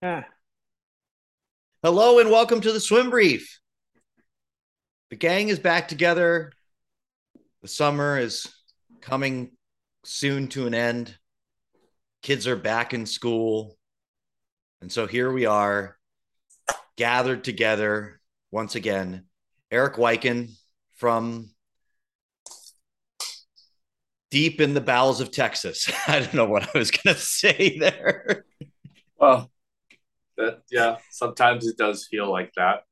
Yeah. Hello and welcome to the Swim Brief. The gang is back together. The summer is coming soon to an end. Kids are back in school. And so here we are, gathered together once again. Erik Weiken from deep in the bowels of Texas. I don't know what I was going to say there. Well, that yeah, sometimes it does feel like that.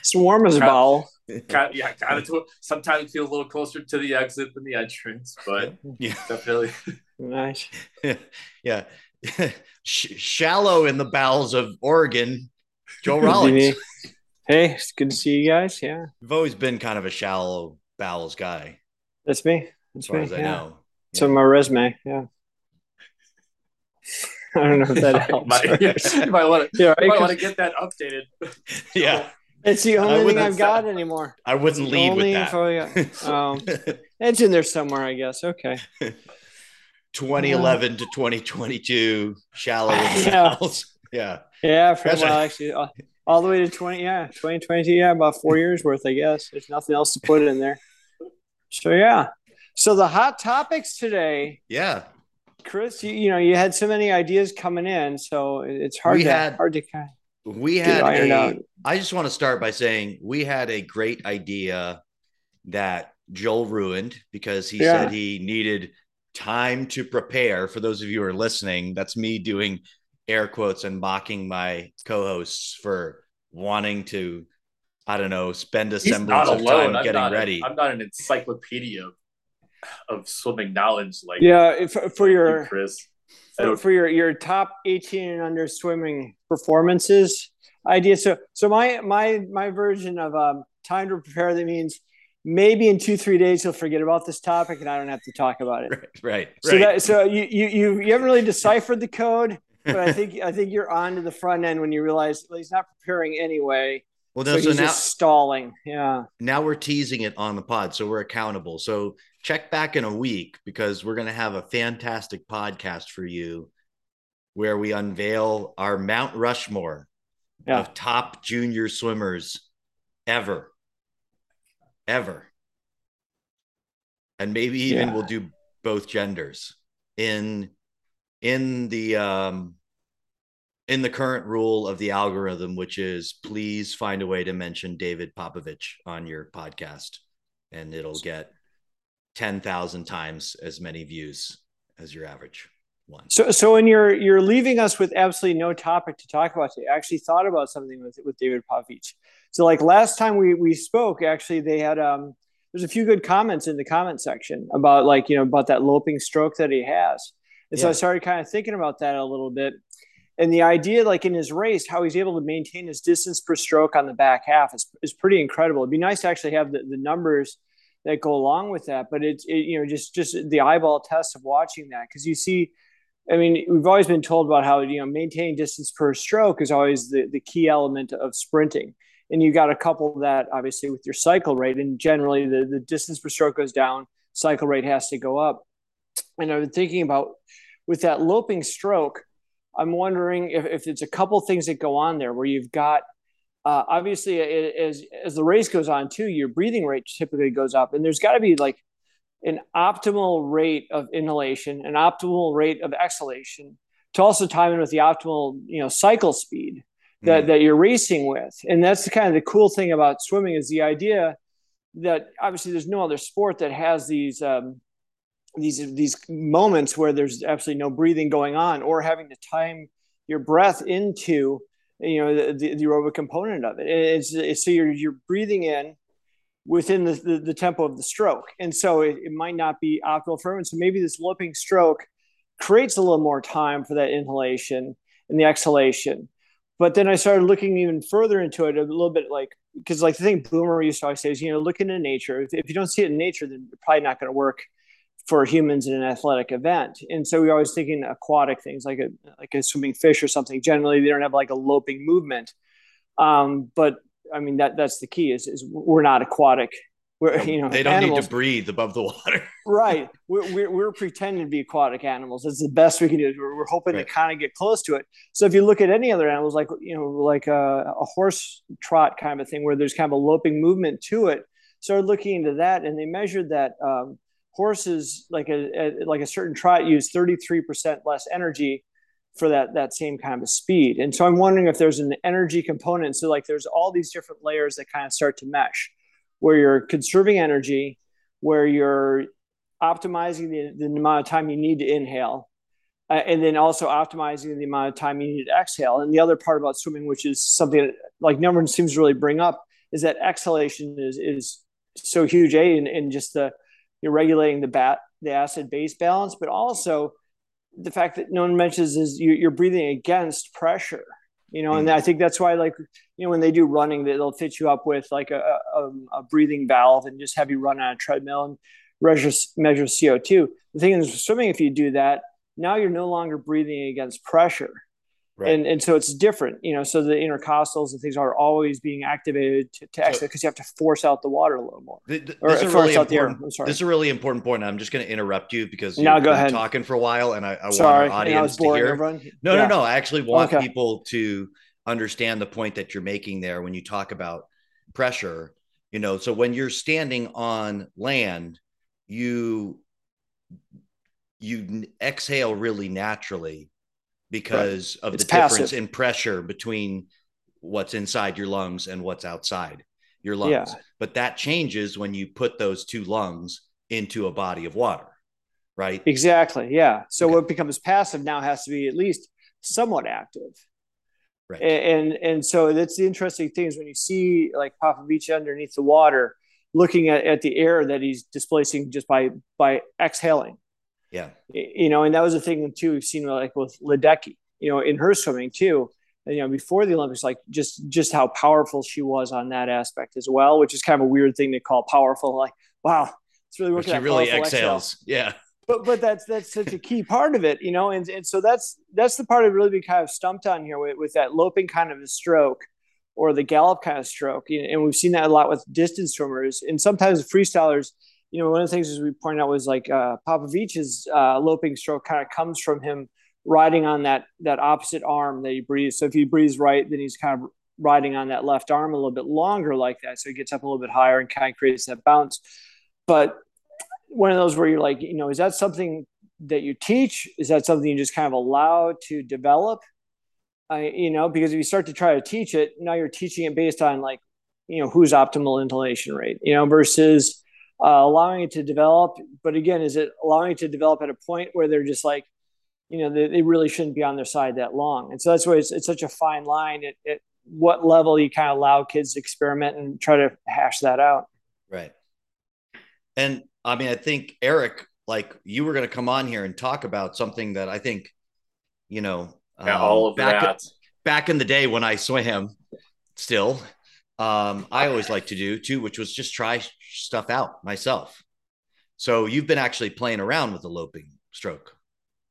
It's warm as a Kind- bowel. Kind yeah, kind of. Sometimes feel a little closer to the exit than the entrance, but Yeah. definitely. Nice. yeah. Sh- shallow in the bowels of Oregon, Joel Rollins. Hey, it's good to see you guys. Yeah, You've always been kind of a shallow bowels guy, that's me. That's as far me. as I yeah. know. It's on my resume. Yeah. I don't know if that helps. might, you might want to. yeah, You might right, want 'cause to get that updated. Yeah. it's the only thing I've got anymore. I wouldn't It's lead with that. got. Um, it's in there somewhere, I guess. Okay. 2011 to 2022, shallow in Yeah. bowels. Yeah. Yeah, for That's well, right. actually, all, all the way to twenty. Yeah, twenty twenty. Yeah, about four years worth, I guess. There's nothing else to put in there. So yeah. So the hot topics today, Yeah. Chris. You, you know, you had so many ideas coming in, so it's hard We to had- hard to kind We had get a, out. I just want to start by saying we had a great idea that Joel ruined because he Yeah. said he needed time to prepare. For those of you who are listening, that's me doing air quotes and mocking my co-hosts for wanting to, I don't know, spend a He's semblance of alone. time I'm getting not ready. A, I'm not an encyclopedia of, of swimming knowledge like Yeah, if, for your Chris. For, for your your top 18 and under swimming performances idea so so my my my version of um time to prepare that means maybe in two three days you'll forget about this topic and i don't have to talk about it right, right. so right. that so you you you, you haven't really deciphered the code but i think i think you're on to the front end when you realize well, he's not preparing anyway well, so no, he's so now, just stalling yeah now we're teasing it on the pod, so we're accountable. So check back in a week because we're going to have a fantastic podcast for you where we unveil our Mount Rushmore Yeah. of top junior swimmers ever, ever, and maybe even Yeah. we'll do both genders in in the um in the current rule of the algorithm, which is please find a way to mention David Popovici on your podcast, and it'll get 10,000 times as many views as your average one. So, so when you're you're leaving us with absolutely no topic to talk about today, I actually thought about something with with David Popovici. So, like last time we we spoke, actually they had um there's a few good comments in the comment section about like you know about that loping stroke that he has, and so I started kind of thinking about that a little bit. And the idea, like in his race, how he's able to maintain his distance per stroke on the back half is, is pretty incredible. It'd be nice to actually have the, the numbers that go along with that, but it's it, you know just just the eyeball test of watching that. Because you see I mean, we've always been told about how you know maintaining distance per stroke is always the, the key element of sprinting, and you got to couple that obviously with your cycle rate, and generally the, the distance per stroke goes down, cycle rate has to go up. And I've been thinking about with that loping stroke, I'm wondering if, if it's a couple things that go on there where you've got uh, obviously as as the race goes on too, your breathing rate typically goes up, and there's got to be like an optimal rate of inhalation, an optimal rate of exhalation to also time in with the optimal, you know, cycle speed that, Mhm. that you're racing with. And that's the kind of the cool thing about swimming is the idea that obviously there's no other sport that has these um, these these moments where there's absolutely no breathing going on or having to time your breath into you know the, the, aerobic component of it. It's, it's so you're you're breathing in within the, the, the tempo of the stroke. And so it, it might not be optimal for everyone. So maybe this loping stroke creates a little more time for that inhalation and the exhalation. But then I started looking even further into it a little bit like, because like the thing Boomer used to always say is, you know, look into nature. If, if you don't see it in nature, then you're probably not going to work for humans in an athletic event. And so we are always thinking aquatic things like a like a swimming fish or something. Generally, they don't have like a loping movement. Um, but I mean that that's the key is, is we're not aquatic we're you know they don't animals, need to breathe above the water. right. We're, we're, we're, pretending to be aquatic animals. It's the best we can do. We're, we're hoping right. to kind of get close to it. So if you look at any other animals, like you know, like a, a horse trot kind of thing, where there's kind of a loping movement to it. Started looking into that, and they measured that um, horses, like a, a like a certain trot, use 33% less energy for that that same kind of speed. And so I'm wondering if there's an energy component. So like there's all these different layers that kind of start to mesh where you're conserving energy, where you're optimizing the, the amount of time you need to inhale, uh, and then also optimizing the amount of time you need to exhale. And the other part about swimming, which is something that like no one seems to really bring up, is that exhalation is is so huge, a and, in just the you're regulating the bat the acid base balance, but also the fact that no one mentions is you, you're breathing against pressure you know, and mm-hmm. I think that's why, like, you know, when they do running, they'll fit you up with like a, a, a breathing valve and just have you run on a treadmill and measure, measure CO2. The thing is, swimming, if you do that, now you're no longer breathing against pressure. Right. And, and so it's different, you know, so the intercostals and things are always being activated to, to exit because you have to force out the water a little more. this, or, is really important, this is a really important point. I'm just going to interrupt you because you've no, go ahead. talking for a while and I, I want our audience to hear. Everyone. No, yeah. no, no. I actually want okay. people to understand the point that you're making there when you talk about pressure. You know, so when you're standing on land, you you exhale really naturally because right. of it's the passive. difference in pressure between what's inside your lungs and what's outside your lungs. Yeah. But that changes when you put those two lungs into a body of water, right? Exactly. Yeah. So okay. what becomes passive now has to be at least somewhat active. Right. And and so that's the interesting thing is when you see like Popovici underneath the water, looking at, at the air that he's displacing just by by exhaling. Yeah. You know, and that was the thing too we've seen like with Ledecky, you know, in her swimming too. You know, before the Olympics, like just just how powerful she was on that aspect as well, which is kind of a weird thing to call powerful. Like, wow, it's really working. She really exhales. Exhale. Yeah. But but that's that's such a key part of it, you know, and and so that's that's the part I've really been kind of stumped on here with, with that loping kind of a stroke or the gallop kind of stroke. And we've seen that a lot with distance swimmers and sometimes freestylers you know, one of the things as we pointed out was like uh, Popovici's uh, loping stroke kind of comes from him riding on that that opposite arm that he breathes. So if he breathes right, then he's kind of riding on that left arm a little bit longer like that. So he gets up a little bit higher and kind of creates that bounce. But one of those where you're like, you know, is that something that you teach? Is that something you just kind of allow to develop? I, you know, because if you start to try to teach it, now you're teaching it based on like, you know, who's optimal inhalation rate, you know, versus uh, allowing it to develop. But again, is it allowing it to develop at a point where they're just like, you know, they, they really shouldn't be on their side that long. And so that's why it's, it's such a fine line at, at what level you kind of allow kids to experiment and try to hash that out. Right. And I mean, I think Erik, like you were going to come on here and talk about something that I think, you know, yeah, um, all of back, that. Back in the day when I swam, still, um, I always like to do too, which was just try stuff out myself. So you've been actually playing around with the loping stroke.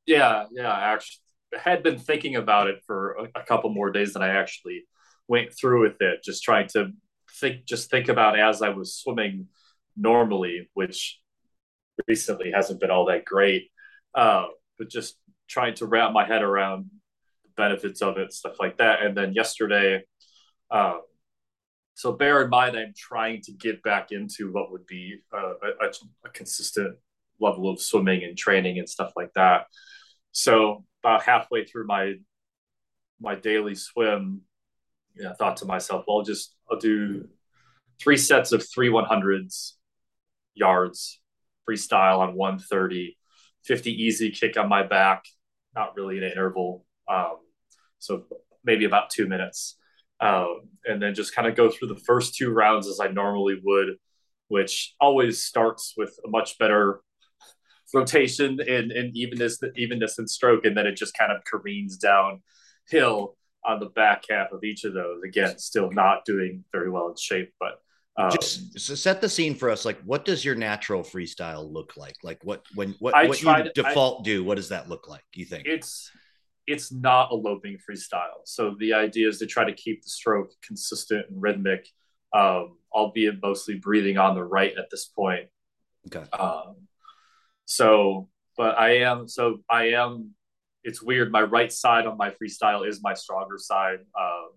Yeah, yeah. I actually had been thinking about it for a, couple more days than I actually went through with it, just trying to think, just think about as I was swimming normally, which recently hasn't been all that great. Uh, but just trying to wrap my head around the benefits of it, stuff like that. And then yesterday, uh, so bear in mind, I'm trying to get back into what would be a, a, consistent level of swimming and training and stuff like that. So about halfway through my my daily swim, you know, I thought to myself, well, I'll just I'll do three sets of three 100s yards freestyle on 130, 50 easy kick on my back, not really an interval. Um, so maybe about two minutes um, and then just kind of go through the first two rounds as I normally would, which always starts with a much better rotation and, and evenness, evenness and stroke, and then it just kind of careens downhill on the back half of each of those. Again, still not doing very well in shape, but um, just set the scene for us. Like, what does your natural freestyle look like? Like, what when what I what you to, default I, do? What does that look like? You think it's it's not a loping freestyle. So the idea is to try to keep the stroke consistent and rhythmic. Um, albeit mostly breathing on the right at this point. Okay. Um, so, but I am so I am. It's weird. My right side on my freestyle is my stronger side. Um,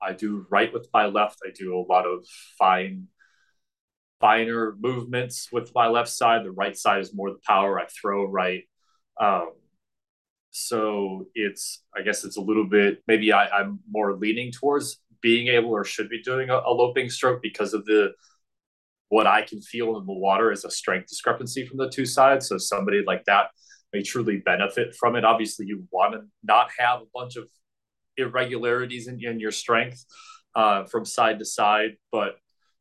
I do right with my left. I do a lot of fine, finer movements with my left side. The right side is more the power. I throw right. Um, so it's I guess it's a little bit maybe I, I'm more leaning towards being able or should be doing a, a loping stroke because of the what I can feel in the water is a strength discrepancy from the two sides. So somebody like that may truly benefit from it. Obviously, you want to not have a bunch of irregularities in, in your strength uh, from side to side, but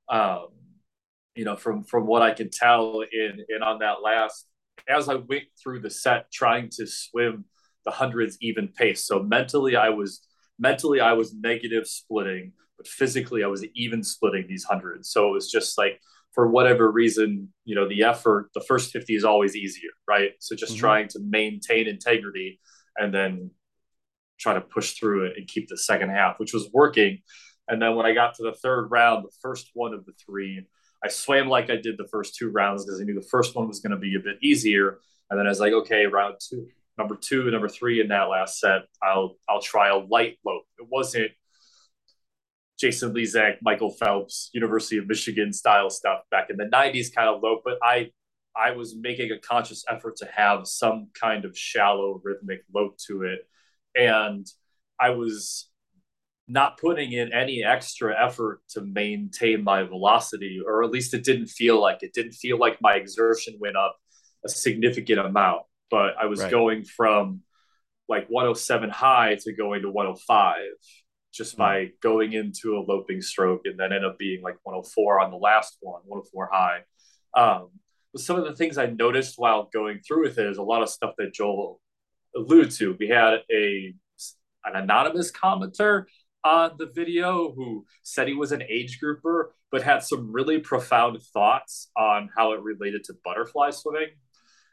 um, you know, from from what I can tell in in on that last, as I went through the set, trying to swim the hundreds even pace. So mentally, I was mentally I was negative splitting, but physically I was even splitting these hundreds. So it was just like for whatever reason, you know, the effort, the first 50 is always easier, right? So just mm-hmm. trying to maintain integrity and then try to push through it and keep the second half, which was working. And then when I got to the third round, the first one of the three, I swam like I did the first two rounds because I knew the first one was going to be a bit easier. And then I was like, okay, round two, number two, number three in that last set, I'll I'll try a light lope. It wasn't Jason Lezak, Michael Phelps, University of Michigan style stuff back in the 90s kind of lope, but I I was making a conscious effort to have some kind of shallow rhythmic lope to it. And I was not putting in any extra effort to maintain my velocity, or at least it didn't feel like it didn't feel like my exertion went up a significant amount but I was right. going from like 107 high to going to 105 just by going into a loping stroke and then end up being like 104 on the last one, 104 high. Um, but some of the things I noticed while going through with it is a lot of stuff that Joel alluded to. We had a an anonymous commenter on the video who said he was an age grouper, but had some really profound thoughts on how it related to butterfly swimming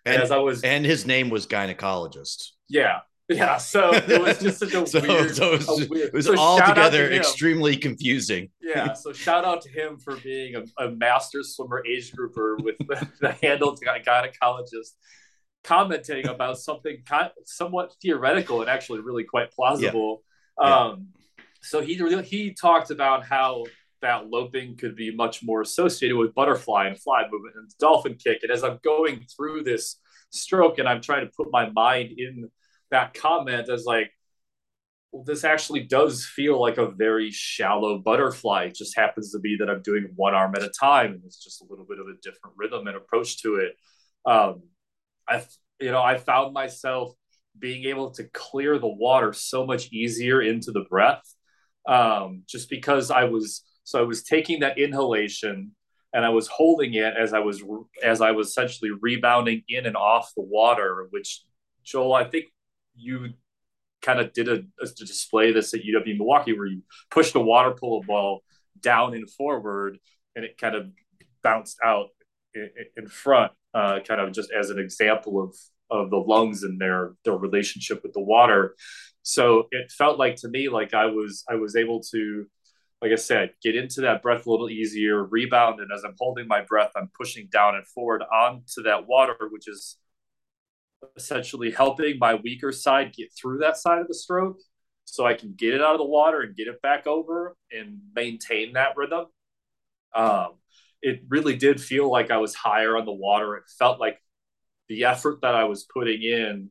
and, as I was, and his name was gynecologist. Yeah, yeah. So it was just such a so, weird. So it was, weird, it was so altogether extremely confusing. Yeah. So shout out to him for being a, a master swimmer age grouper with the, the handle gynecologist commenting about something kind somewhat theoretical and actually really quite plausible. Yeah. Um, so he really he talked about how that loping could be much more associated with butterfly and fly movement and dolphin kick. And as I'm going through this stroke and I'm trying to put my mind in that comment as like, well, this actually does feel like a very shallow butterfly. It just happens to be that I'm doing one arm at a time, and it's just a little bit of a different rhythm and approach to it. Um, I, you know, I found myself being able to clear the water so much easier into the breath, um, just because I was so I was taking that inhalation and I was holding it as I was as I was essentially rebounding in and off the water. Which Joel, I think you kind of did a, a display this at UW Milwaukee where you pushed the water polo ball down and forward and it kind of bounced out in, in front, uh, kind of just as an example of of the lungs and their their relationship with the water. So it felt like to me like I was I was able to like I said, get into that breath a little easier, rebound. And as I'm holding my breath, I'm pushing down and forward onto that water, which is essentially helping my weaker side get through that side of the stroke so I can get it out of the water and get it back over and maintain that rhythm. Um, it really did feel like I was higher on the water. It felt like the effort that I was putting in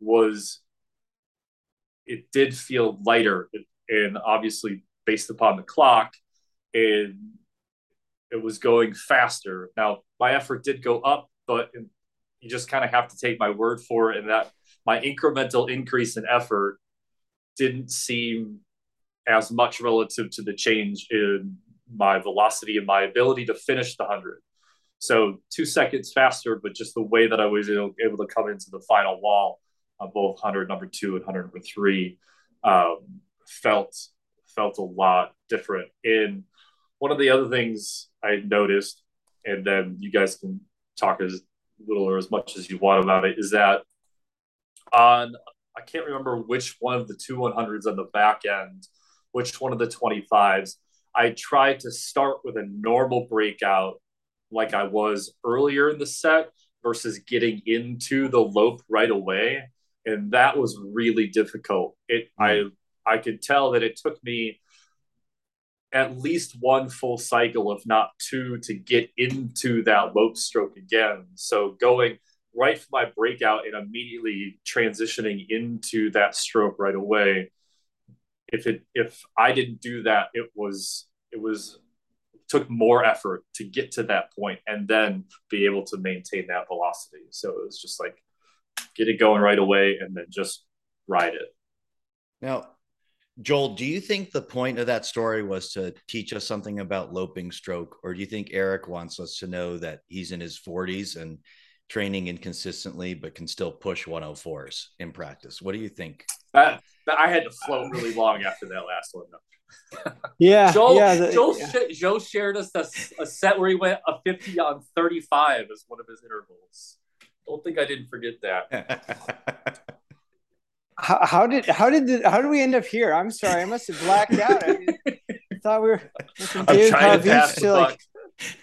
was, it did feel lighter. And obviously, based upon the clock, and it was going faster. Now, my effort did go up, but you just kind of have to take my word for it. And that my incremental increase in effort didn't seem as much relative to the change in my velocity and my ability to finish the 100. So two seconds faster, but just the way that I was able to come into the final wall on both 100 number two and 100 number three um, felt felt a lot different. And one of the other things I noticed, and then you guys can talk as little or as much as you want about it, is that on I can't remember which one of the two 100s on the back end, which one of the 25s, I tried to start with a normal breakout like I was earlier in the set versus getting into the lope right away. And that was really difficult. It I hmm. I could tell that it took me at least one full cycle, if not two, to get into that lope stroke again. So going right from my breakout and immediately transitioning into that stroke right away. If it if I didn't do that, it was it was took more effort to get to that point and then be able to maintain that velocity. So it was just like get it going right away and then just ride it. Now, Joel, do you think the point of that story was to teach us something about loping stroke, or do you think Erik wants us to know that he's in his 40s and training inconsistently, but can still push 104s in practice? What do you think? That, I had to float really long after that last one. Though. Yeah, Joel, yeah, the, Joel, yeah. sh- Joe shared us a, a set where he went a 50 on 35 as one of his intervals. Don't think I didn't forget that. How, how did how did the, how did we end up here? I'm sorry, I must have blacked out. I, mean, I thought we were. I'm trying to pass the buck.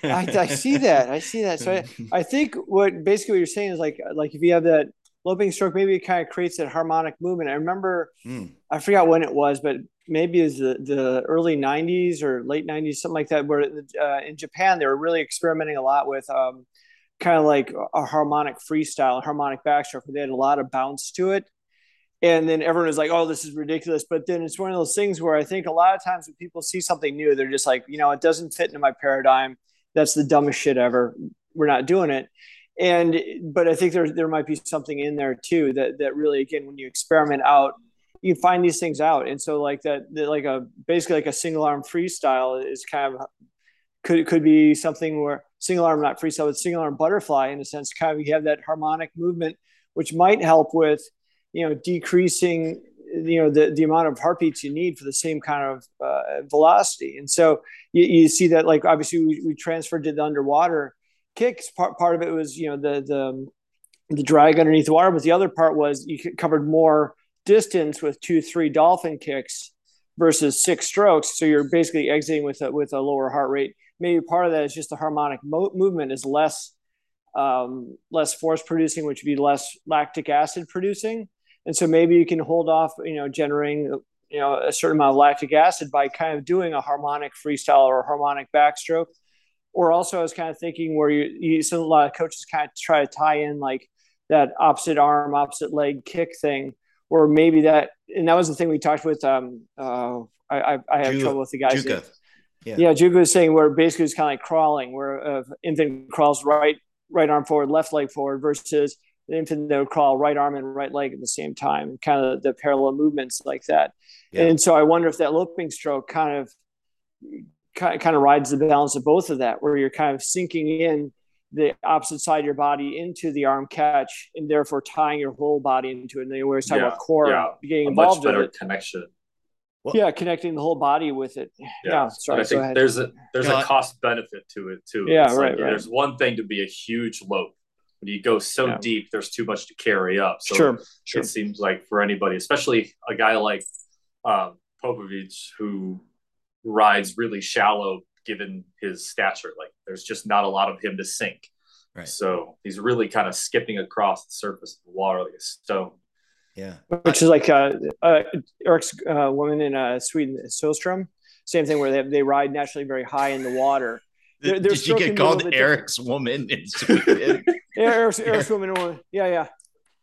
I, I see that. I see that. So I, I think what basically what you're saying is like like if you have that loping stroke, maybe it kind of creates that harmonic movement. I remember Mm. I forgot when it was, but maybe it was the, the early 90s or late 90s, something like that, where uh, in Japan they were really experimenting a lot with um, kind of like a harmonic freestyle, harmonic backstroke, where they had a lot of bounce to it. And then everyone was like, oh, this is ridiculous. But then it's one of those things where I think a lot of times when people see something new, they're just like, you know, it doesn't fit into my paradigm. That's the dumbest shit ever. We're not doing it. And but I think there there might be something in there too that that really again when you experiment out, you find these things out. And so like that, that like a basically like a single arm freestyle is kind of could could be something where single arm not freestyle, but single arm butterfly in a sense. Kind of you have that harmonic movement, which might help with you know decreasing you know the, the amount of heartbeats you need for the same kind of uh, velocity. And so you, you see that like obviously we, we transferred to the underwater kicks. Part, part of it was you know the the the drag underneath the water but the other part was you covered more distance with two three dolphin kicks versus six strokes. So you're basically exiting with a with a lower heart rate. Maybe part of that is just the harmonic mo- movement is less um, less force producing which would be less lactic acid producing and so maybe you can hold off you know generating you know a certain amount of lactic acid by kind of doing a harmonic freestyle or a harmonic backstroke or also i was kind of thinking where you, you so a lot of coaches kind of try to tie in like that opposite arm opposite leg kick thing or maybe that and that was the thing we talked with um uh i i, I have Juga- trouble with the guys Juga. yeah, Yeah. yeah Juga was saying where basically it's kind of like crawling where uh, infant crawls right right arm forward left leg forward versus the infant that would crawl right arm and right leg at the same time, kind of the parallel movements like that. Yeah. And so I wonder if that loping stroke kind of kind kind of rides the balance of both of that, where you're kind of sinking in the opposite side of your body into the arm catch, and therefore tying your whole body into it. And they always talk Yeah, about core yeah. getting a much involved with better it. connection. Yeah, connecting the whole body with it. Yeah, sorry. but I think there's a there's No, a I- cost benefit to it too. Yeah, It's like, right, right. There's one thing to be a huge lope. When you go so Yeah. deep, there's too much to carry up. So sure, sure. it seems like for anybody, especially a guy like um, Popovici who rides really shallow, given his stature, like there's just not a lot of him to sink. Right. So he's really kind of skipping across the surface of the water like a stone. Yeah. which is like uh, uh, Erik's uh, woman in uh, Sweden, Sjöström. Same thing where they, they ride naturally very high in the water. Their- their Did you get be a little called bit different. Erik's woman in Sweden? Yeah, Erik's, Erik's woman, woman. Yeah, yeah.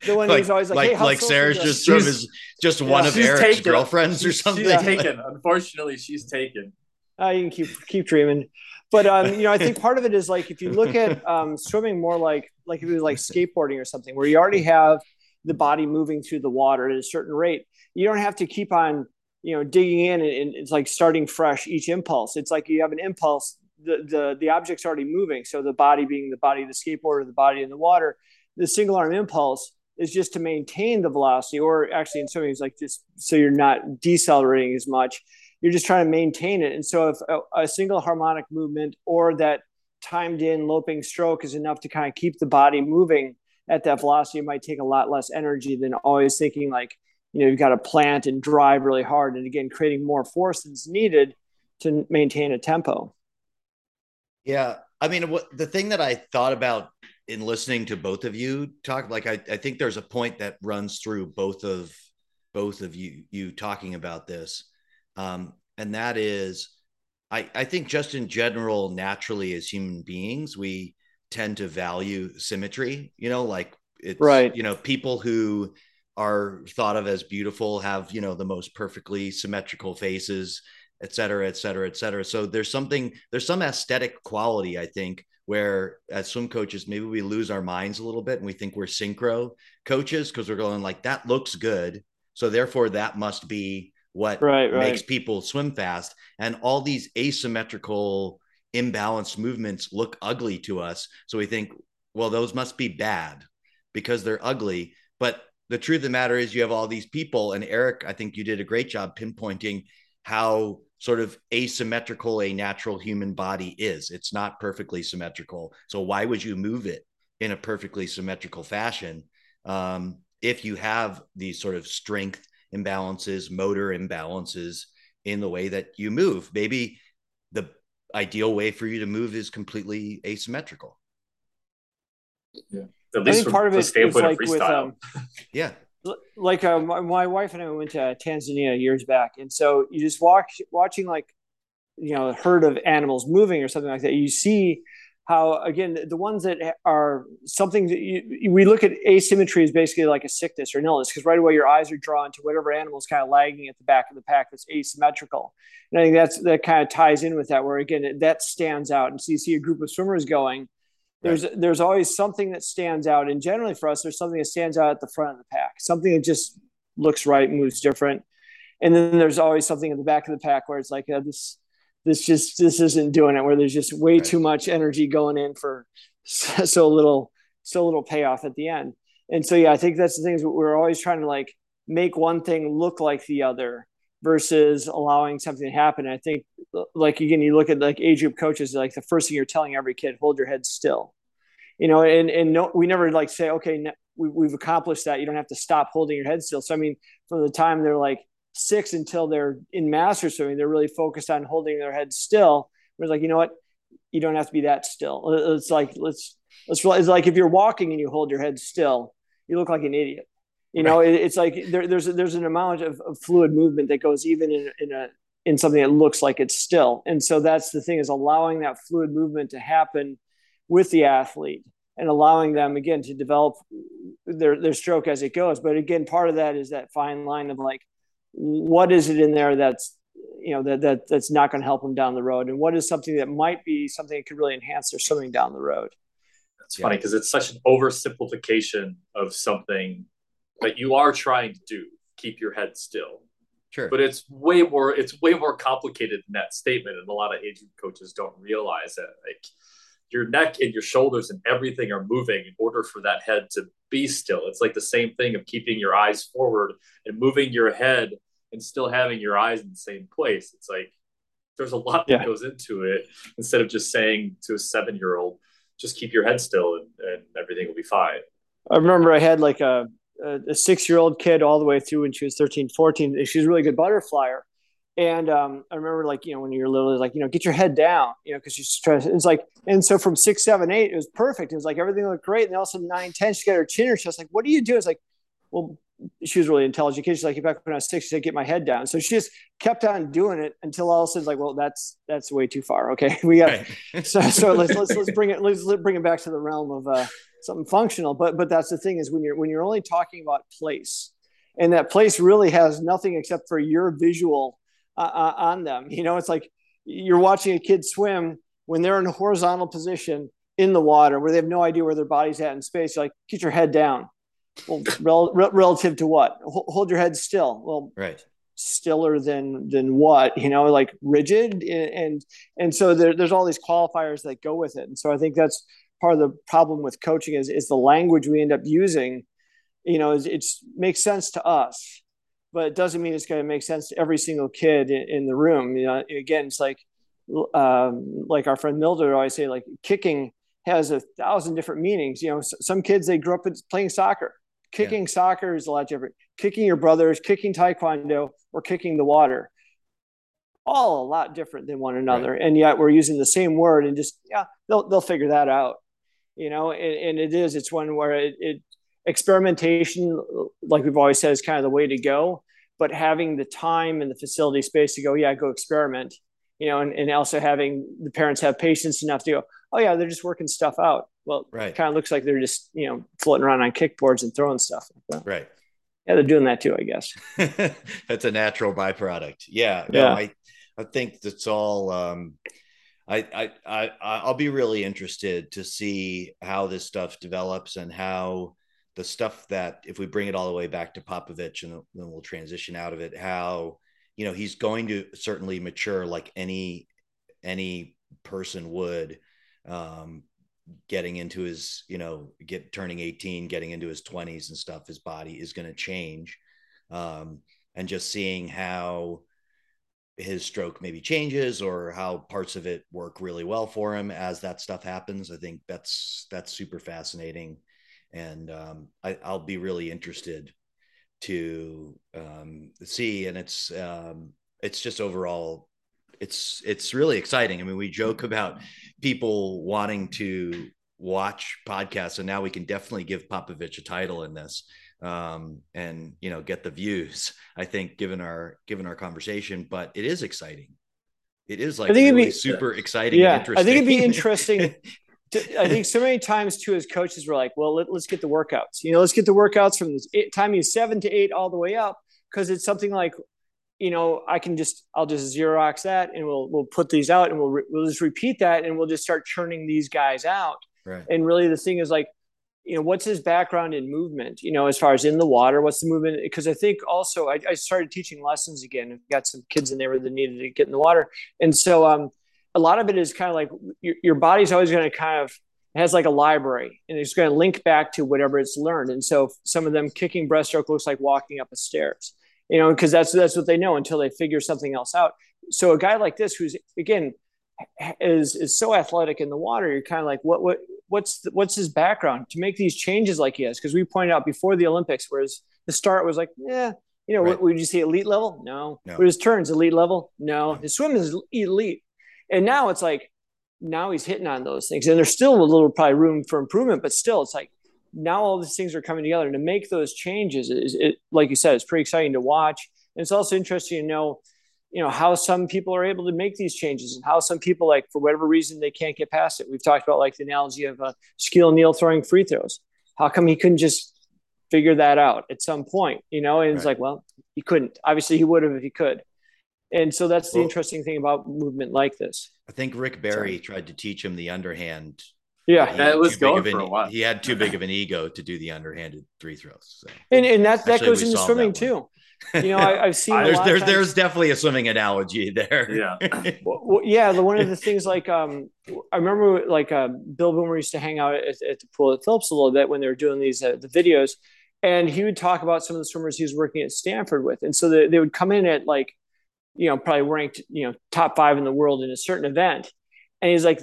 The one like, who's always like, like, hey, like Sarah's just some She's- is just one of she's Erik's taken. girlfriends or something. She's Yeah. taken. Unfortunately, she's taken. uh, you can keep keep dreaming. But um, you know, I think part of it is like if you look at um, swimming more like like if it was like skateboarding or something, where you already have the body moving through the water at a certain rate, you don't have to keep on you know digging in and, and it's like starting fresh each impulse. It's like you have an impulse, the the object's already moving. So the body being the body of the skateboarder, the body in the water, the single arm impulse is just to maintain the velocity, or actually in swimming, it's like just so you're not decelerating as much you're just trying to maintain it. And so if a, a single harmonic movement or that timed in loping stroke is enough to kind of keep the body moving at that velocity, it might take a lot less energy than always thinking like, you know, you've got to plant and drive really hard. And again, creating more force than's needed to maintain a tempo. Yeah, I mean, what the thing that I thought about in listening to both of you talk, like I, I think there's a point that runs through both of both of you you talking about this, um, and that is, I I think just in general, naturally as human beings, we tend to value symmetry. You know, like it's right. You know, people who are thought of as beautiful have you know the most perfectly symmetrical faces et cetera et cetera et cetera. So there's something there's some aesthetic quality i think where as swim coaches maybe we lose our minds a little bit and we think we're synchro coaches because we're going like that looks good. So therefore that must be what right, right. makes people swim fast. And all these asymmetrical imbalanced movements look ugly to us. So we think well those must be bad because they're ugly. But the truth of the matter is you have all these people and erik i think you did a great job pinpointing how sort of asymmetrical a natural human body is. It's not perfectly symmetrical. So why would you move it in a perfectly symmetrical fashion um, if you have these sort of strength imbalances motor imbalances in the way that you move? Maybe the ideal way for you to move is completely asymmetrical. Yeah. At least I think part of it is like with um, yeah like uh, my, my, wife and I went to Tanzania years back, and so you just watch watching like you know a herd of animals moving or something like that. You see how again the ones that are something that you, we look at asymmetry is basically like a sickness or an illness because right away your eyes are drawn to whatever animal is kind of lagging at the back of the pack that's asymmetrical and i think that's that kind of ties in with that where again that stands out and so you see a group of swimmers going there's there's always something that stands out. And generally for us there's something that stands out at the front of the pack something that just looks right moves different. And then there's always something in the back of the pack where it's like uh, this this just this isn't doing it where there's just way right. too much energy going in for so little so little payoff at the end. And so yeah i think that's the things we're always trying to like make one thing look like the other versus allowing something to happen. And I think, like again, you look at like age group coaches, like the first thing you're telling every kid, hold your head still. You know, and and no, we never like say, okay, we, we've accomplished that. You don't have to stop holding your head still. So I mean, from the time they're like six until they're in master swimming, they're really focused on holding their head still. It's like, you know what, you don't have to be that still. It's like let's let's it's like if you're walking and you hold your head still, you look like an idiot you know, right. it, it's like there, there's there's an amount of, of, fluid movement that goes even in, in a in something that looks like it's still. And so that's the thing is allowing that fluid movement to happen with the athlete and allowing them again to develop their their stroke as it goes. But again, part of that is that fine line of like, what is it in there that's you know that, that that's not going to help them down the road, and what is something that might be something that could really enhance their swimming down the road. It's funny because it's such an oversimplification of something that you are trying to do keep your head still. Sure. But it's way more it's way more complicated than that statement and a lot of aging coaches don't realize it like your neck and your shoulders and everything are moving in order for that head to be still. It's like the same thing of keeping your eyes forward and moving your head and still having your eyes in the same place. It's like there's a lot that yeah. goes into it. Instead of just saying to a seven year old just keep your head still and, and everything will be fine. I remember i had like a a, a six year old kid all the way through when she was 13, 14. She's a really good butterflyer. And um, I remember, like, you know, when you're little, like, you know, get your head down, you know, because she's trying. It's like, and so from six, seven, eight, it was perfect. It was like everything looked great. And then all of a sudden, nine, 10, she got her chin. She chest. like, "What do you do?" It's like, well, she was really intelligent kid. She's like, back when I was six, she said, get my head down. So she just kept on doing it until all of a sudden, like, well, that's that's way too far. Okay, we got right. so so let's let's let's bring it let's, let's bring it back to the realm of uh, something functional. But but that's the thing is when you're when you're only talking about place, and that place really has nothing except for your visual uh, uh, on them. You know, it's like you're watching a kid swim when they're in a horizontal position in the water where they have no idea where their body's at in space. You're like, get your head down. Well, rel- relative to what? H- hold your head still. Well, right stiller than than what you know like rigid and and so there, there's all these qualifiers that go with it and so i think that's part of the problem with coaching is is the language we end up using you know it makes sense to us but it doesn't mean it's going to make sense to every single kid in, in the room. You know again it's like um, like our friend mildred always say like kicking has a thousand different meanings. You know some kids they grew up playing soccer. Kicking yeah. soccer is a lot different. Kicking your brothers kicking taekwondo or kicking the water. All a lot different than one another, right. and yet we're using the same word and just yeah, they'll they'll figure that out, you know. And, and it is it's one where it, it experimentation, like we've always said, is kind of the way to go. But having the time and the facility space to go, yeah, go experiment, you know, and, and also having the parents have patience enough to go, oh yeah, they're just working stuff out. Well, right. it kind of looks like they're just you know floating around on kickboards and throwing stuff. right. Yeah, they're doing that too, I guess. that's a natural byproduct. Yeah. No, yeah. I, I think that's all. Um, I, I, I, I'll be really interested to see how this stuff develops and how the stuff that, if we bring it all the way back to Popovici and then we'll transition out of it, how, you know, he's going to certainly mature like any, any person would, um, getting into his, you know, get turning 18, getting into his 20s and stuff, his body is going to change. Um, and just seeing how his stroke maybe changes or how parts of it work really well for him as that stuff happens. I think that's that's super fascinating, and um, I, will be really interested to um, see. And it's um, it's just overall it's it's really exciting. I mean, we joke about people wanting to watch podcasts, and now we can definitely give Popovici a title in this, um, and you know, get the views. I think, given our given our conversation, but it is exciting. It is like I think really it'd be super exciting. Yeah, I think it'd be interesting. to, I think so many times too, as coaches, we're like, well, let, us get the workouts. You know, let's get the workouts from this time he's seven to eight all the way up because it's something like you know, I can just I'll just Xerox that and we'll we'll put these out and we'll re- we'll just repeat that and we'll just start churning these guys out. Right. And really, the thing is like, you know, what's his background in movement? You know, as far as in the water, what's the movement? Because I think also I, I started teaching lessons again. Got some kids in there that needed to get in the water, and so um, a lot of it is kind of like your, your body's always going to kind of has like a library and it's going to link back to whatever it's learned. And so some of them kicking breaststroke looks like walking up a stairs you know, because that's that's what they know until they figure something else out. So a guy like this, who's again is is so athletic in the water, you're kind of like, what what what's the, what's his background to make these changes like he has? Because we pointed out before the Olympics, whereas the start was like, yeah, you know, right. would you say elite level? No. no. But his turns elite level? No. His swim is elite, and now it's like now he's hitting on those things, and there's still a little probably room for improvement, but still, it's like now all these things are coming together and to make those changes is it like you said it's pretty exciting to watch and it's also interesting to know you know how some people are able to make these changes and how some people like for whatever reason they can't get past it we've talked about like the analogy of uh, Shaq O'Neal throwing free throws how come he couldn't just figure that out at some point you know and right. it's like well he couldn't obviously he would have if he could and so that's the well, interesting thing about movement like this i think rick barry tried to teach him the underhand yeah, that was going for an, a while. He had too big of an ego to do the underhanded free throws. So. And, and that, that goes into swimming too. You know, I, have seen there's there's, there's definitely a swimming analogy there. Yeah, well, yeah. The one of the things like um, I remember like uh, Bill Boomer used to hang out at, at, the pool at Phillips a little bit when they were doing these uh, the videos, and he would talk about some of the swimmers he was working at Stanford with, and so they, they would come in at like, you know, probably ranked you know top five in the world in a certain event, and he's like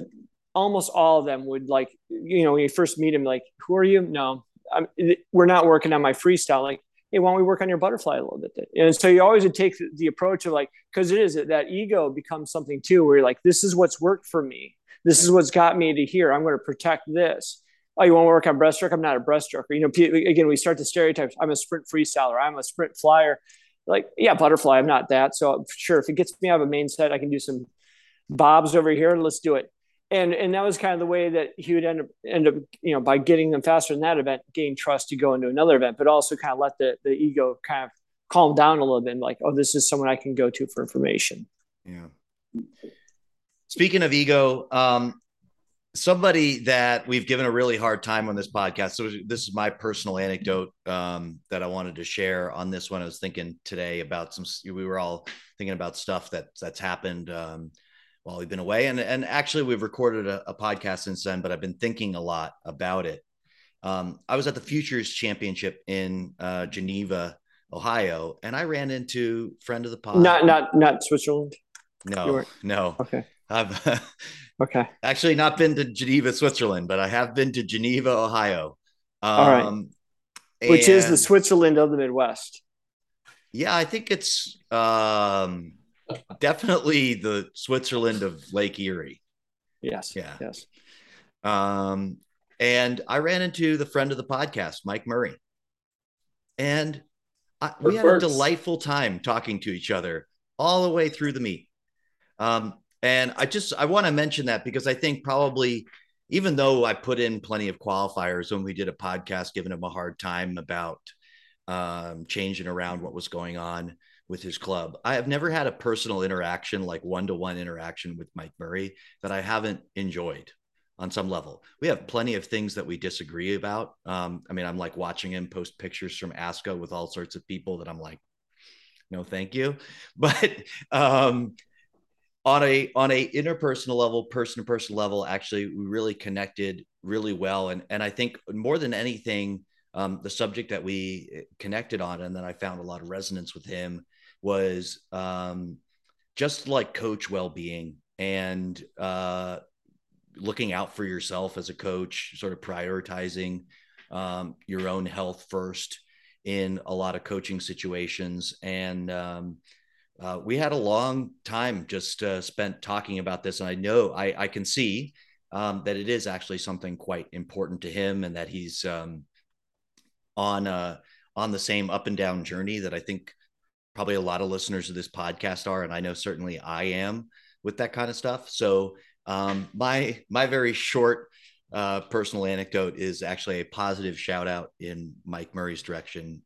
almost all of them would like, you know, when you first meet him, like, who are you? No, I'm, we're not working on my freestyle. Like, hey, why don't we work on your butterfly a little bit? And so you always would take the approach of like, because it is that ego becomes something too, where you're like, this is what's worked for me. This is what's got me to here. I'm going to protect this. Oh, you want to work on breaststroke? I'm not a breaststroker. You know, again, we start to stereotypes. I'm a sprint freestyler. I'm a sprint flyer. Like, yeah, butterfly. I'm not that. So sure, if it gets me out of a main set, I can do some bobs over here. Let's do it and and that was kind of the way that he would end up end up you know by getting them faster in that event gain trust to go into another event but also kind of let the the ego kind of calm down a little bit like oh this is someone i can go to for information. Yeah. Speaking of ego um somebody that we've given a really hard time on this podcast so this is my personal anecdote um, that i wanted to share on this one. I was thinking today about some we were all thinking about stuff that that's happened um, while we've been away. And and actually, we've recorded a, a podcast since then, but I've been thinking a lot about it. Um, I was at the Futures Championship in uh, Geneva, Ohio, and I ran into friend of the pod. Not not not Switzerland. No, no. Okay. I've okay. Actually, not been to Geneva, Switzerland, but I have been to Geneva, Ohio. Um, All right. Which is the Switzerland of the Midwest. Yeah, I think it's um, definitely the Switzerland of Lake Erie. Yes. Yeah. Yes. Um, and I ran into the friend of the podcast, Mike Murray, and I, we had a delightful time talking to each other all the way through the meet. Um, and I just I want to mention that because I think probably even though I put in plenty of qualifiers when we did a podcast giving him a hard time about um, changing around what was going on with his club, I have never had a personal interaction like one to one interaction with Mike Murray that I haven't enjoyed on some level. We have plenty of things that we disagree about. Um, I mean, I'm like watching him post pictures from ASCA with all sorts of people that I'm like, no, thank you. But um, on a on a interpersonal level, person to person level, actually, we really connected really well. And and I think more than anything, um, the subject that we connected on, and then I found a lot of resonance with him was um, just like coach well being and uh, looking out for yourself as a coach, sort of prioritizing um, your own health first in a lot of coaching situations. And um, uh, we had a long time just uh, spent talking about this. And I know I, I can see um, that it is actually something quite important to him and that he's um, on, uh, on the same up and down journey that I think probably a lot of listeners of this podcast are. And I know certainly I am with that kind of stuff. So um, my my very short uh, personal anecdote is actually a positive shout out in Mike Murray's direction,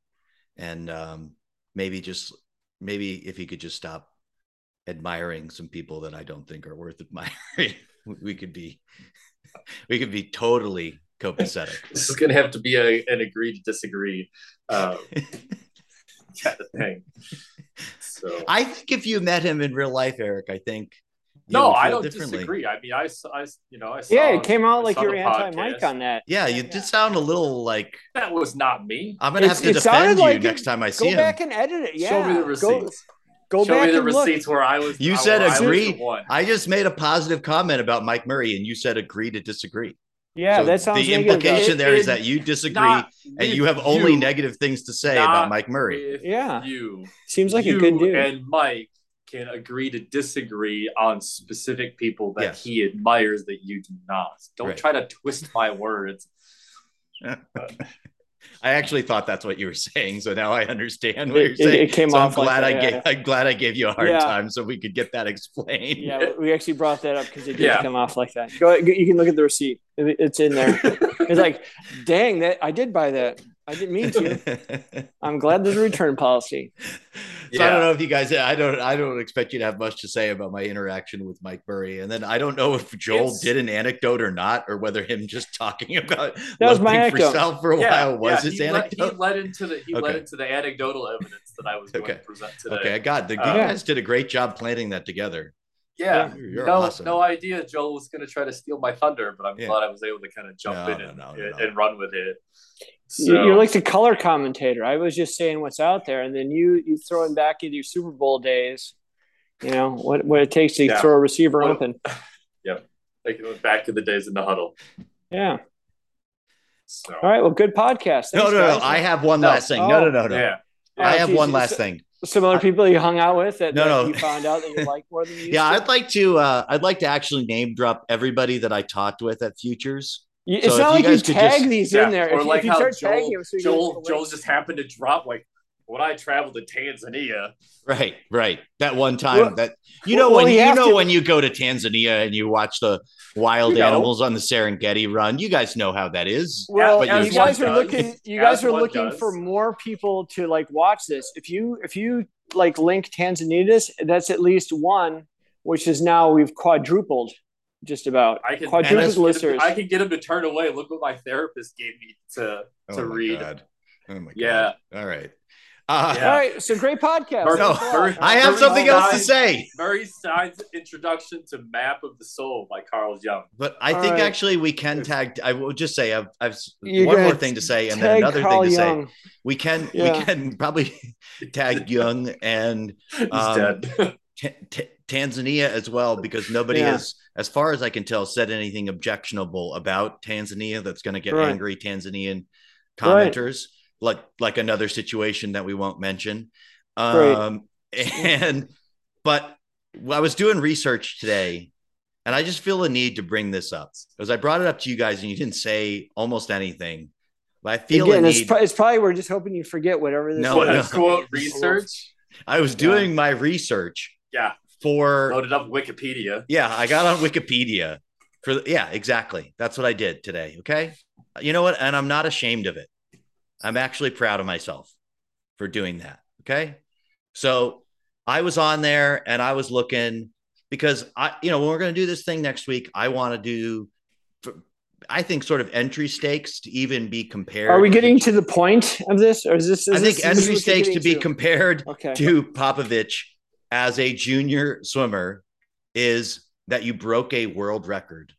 and um, maybe just maybe if he could just stop admiring some people that I don't think are worth admiring, we could be we could be totally copacetic. this is going to have to be a, an agree to disagree um, kind of thing. So I think if you met him in real life, Erik, I think no, I don't disagree. I mean, I, I you know, I saw, yeah, it came out like you're anti-Mike on that. Yeah, you yeah. did sound a little like that was not me. I'm gonna it's, have to defend you like next time I see go him. Go back and edit it. Yeah, show me the receipts. Go, go show back me the and receipts look. where I was. You said agree. I, I just made a positive comment about Mike Murray, and you said agree to disagree. Yeah, so that sounds. The implication there is that you disagree and you have only you, negative things to say about Mike Murray. Yeah, you seems like you a good dude. And Mike can agree to disagree on specific people that yes. he admires that you do not. Don't right. try to twist my words. I actually thought that's what you were saying, so now I understand what you're saying. It, it came so off. I'm glad like I that, gave. I'm glad I gave you a hard Yeah. time, so we could get that explained. Yeah, we actually brought that up because it did Yeah. come off like that. Go, you can look at the receipt; it's in there. it's like, dang, that I did buy that. I didn't mean to. I'm glad there's a return policy. So I don't know if you guys. I don't. I don't expect you to have much to say about my interaction with Mike Murray, and then I don't know if Joel It's- did an anecdote or not, or whether him just talking about That was my looking for anecdote. yourself for a while was yeah, his anecdote. Led, he led into the he led into the anecdotal evidence that I was going Okay. to present today. okay, I got the. You Uh, guys did a great job planning that together. Yeah, You're- you're no, awesome. no idea Joel was going to try to steal my thunder, but I'm Yeah. glad I was able to kind of jump No, in no, and, no, no, and, no. and run with it. You- So, You're like the color commentator. I was just saying what's out there, and then you you throwing back into your Super Bowl days. You know what what it takes to Yeah. throw a receiver Well- open. like uh, back to the days in the huddle. Yeah. So, All right. Well, good podcast. no, Thanks, no, no. guys. I have one No. last thing. No, no, no, no. yeah, I Oh, have geez, one you- last thing. Some other people you hung out with that, No, that no. you found out that you like more than you. used Yeah, to? I'd like to. Uh, I'd like to actually name drop everybody that I talked with at Futures. You- So it's not like you guys could tag just- these Yeah, in there. or if, you- like if you how start Joel, tagging them, so you get Joel. Joel's just happened to drop like when I traveled to Tanzania. Right, right. That one time Well- that you know well, when you you know to- when you go to Tanzania and you watch the wild You know. animals on the Serengeti run, you guys know how that is. Well, but you you're- guys are looking. You guys are looking does. for more people to like watch this. If you if you like link Tanzania, to this, that's at least one, which is now we've quadrupled, just about I can quadrupled listeners. I can get them to turn away. Look what my therapist gave me to Oh to my read. God. Oh my god. Yeah. god. All right. Uh, Yeah. All right, so great podcast. No, Thanks a lot. very- I have Very something else to say, Murray Stein's introduction to Map of the Soul by Carl Jung. but I All think right. actually we can tag. I will just say I've, I've You're one more thing to say, and then another Carl thing to Jung. say. We can Yeah. we can probably tag Jung and Um. T- T- Tanzania as well, because nobody Yeah. has, as far as I can tell, said anything objectionable about Tanzania that's going to get Right. angry Tanzanian Right. Commenters, like like another situation that we won't mention. Right. Um, and but I was doing research today and I just feel a need to bring this up because I brought it up to you guys and you didn't say almost anything. But I feel Again, a it's, need. pro- it's probably we're just hoping you forget whatever this No, Quote no. is. unquote research. I was doing my research Yeah. for Loaded up Wikipedia. Yeah, I got on Wikipedia for yeah, exactly. That's what I did today. Okay. You know what? And I'm not ashamed of it. I'm actually proud of myself for doing that. Okay. So I was on there and I was looking because I, you know, when we're going to do this thing next week, I want to do, I think, sort of entry stakes to even be compared. Are we getting to the point of this, or is this? Is I think this, is this entry stakes to be compared Okay. to Popovici as a junior swimmer is that you broke a world record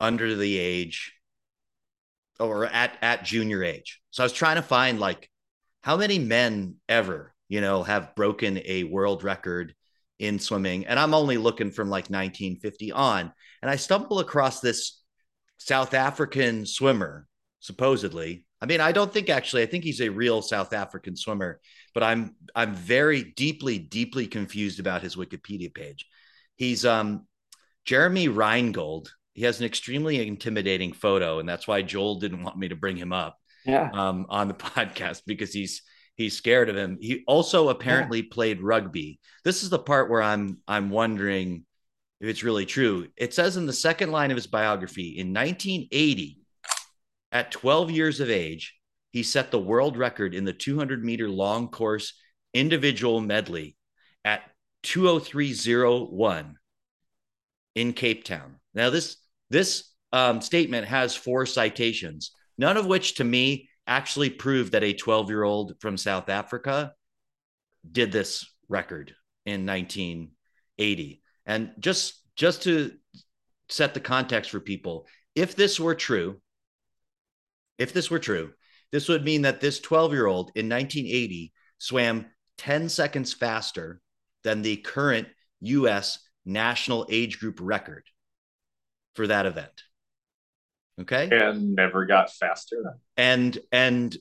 under the age or at at junior age. So I was trying to find like how many men ever, you know, have broken a world record in swimming and I'm only looking from like 1950 on and I stumble across this South African swimmer supposedly. I mean, I don't think actually I think he's a real South African swimmer, but I'm I'm very deeply deeply confused about his Wikipedia page. He's um Jeremy Reingold. He has an extremely intimidating photo, and that's why Joel didn't want me to bring him up Yeah. um, on the podcast because he's he's scared of him. He also apparently played rugby. This is the part where I'm I'm wondering if it's really true. It says in the second line of his biography in 1980, at 12 years of age, he set the world record in the 200 meter long course individual medley at 203.01 in Cape Town. Now this this um, statement has four citations, none of which to me actually prove that a 12 year old from South Africa did this record in 1980. And just just to set the context for people, if this were true, if this were true, this would mean that this 12 year old in 1980 swam 10 seconds faster than the current US national age group record for that event. Okay. And never got faster. And, and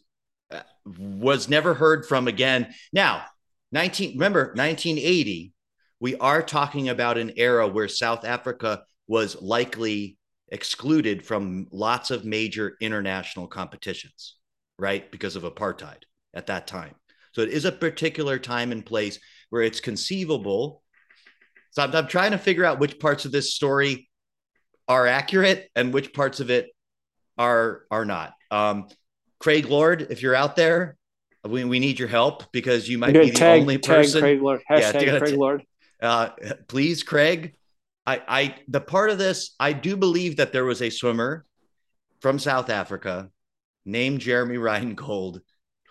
uh, was never heard from again. Now, 19, remember 1980, we are talking about an era where South Africa was likely excluded from lots of major international competitions, right? Because of apartheid at that time. So it is a particular time and place where it's conceivable. So I'm, I'm trying to figure out which parts of this story are accurate and which parts of it are are not. Um, Craig Lord, if you're out there, we, we need your help because you might be the tag, only tag person. Craig Lord. Yeah, Hashtag Craig Lord. Uh, please, Craig. I, I, the part of this, I do believe that there was a swimmer from South Africa named Jeremy Reingold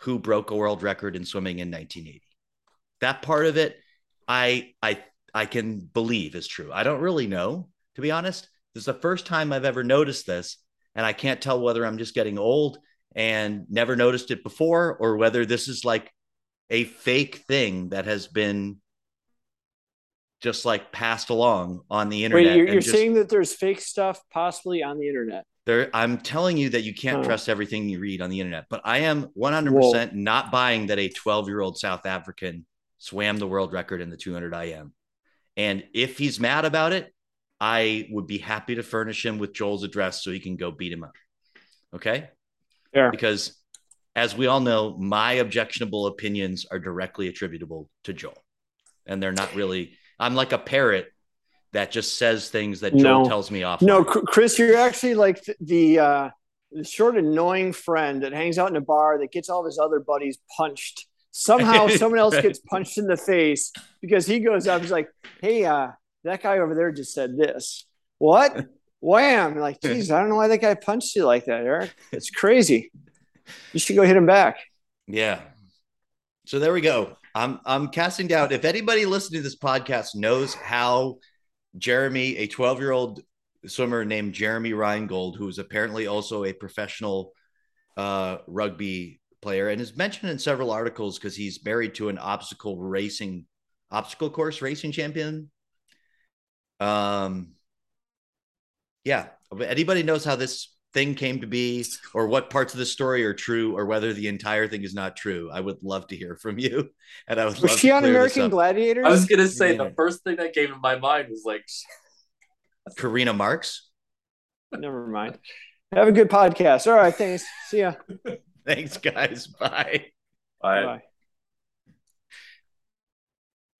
who broke a world record in swimming in 1980. That part of it, I, I, I can believe is true. I don't really know, to be honest. This is the first time I've ever noticed this, and I can't tell whether I'm just getting old and never noticed it before, or whether this is like a fake thing that has been just like passed along on the internet. Wait, you're, you're just- saying that there's fake stuff possibly on the internet? there, I'm telling you that you can't Huh. trust everything you read on the internet. But I am 100% not buying that a 12 year old South African swam the world record in the 200 IM. And if he's mad about it, I would be happy to furnish him with Joel's address so he can go beat him up. Okay. Fair. Because as we all know, my objectionable opinions are directly attributable to Joel. And they're not really, I'm like a parrot that just says things that Joel No. tells me off. No, Chris, you're actually like th- the uh, the short annoying friend that hangs out in a bar that gets all of his other buddies punched. Somehow, someone else gets punched in the face because he goes up. He's like, "Hey, uh, that guy over there just said this." What? Wham! Like, geez, I don't know why that guy punched you like that, Erik. It's crazy. You should go hit him back. Yeah. So there we go. I'm I'm casting doubt. If anybody listening to this podcast knows how Jeremy, a 12 year old swimmer named Jeremy Reingold, who is apparently also a professional uh, rugby player and is mentioned in several articles because he's married to an obstacle racing, obstacle course racing champion. Um, yeah. If anybody knows how this thing came to be or what parts of the story are true or whether the entire thing is not true. I would love to hear from you. And I would Was love she to on American up. Gladiators? I was gonna say Yeah. the first thing that came to my mind was like, Karina Marks. Never mind. Have a good podcast. All right, thanks. See ya. Thanks, guys. Bye. I, Bye.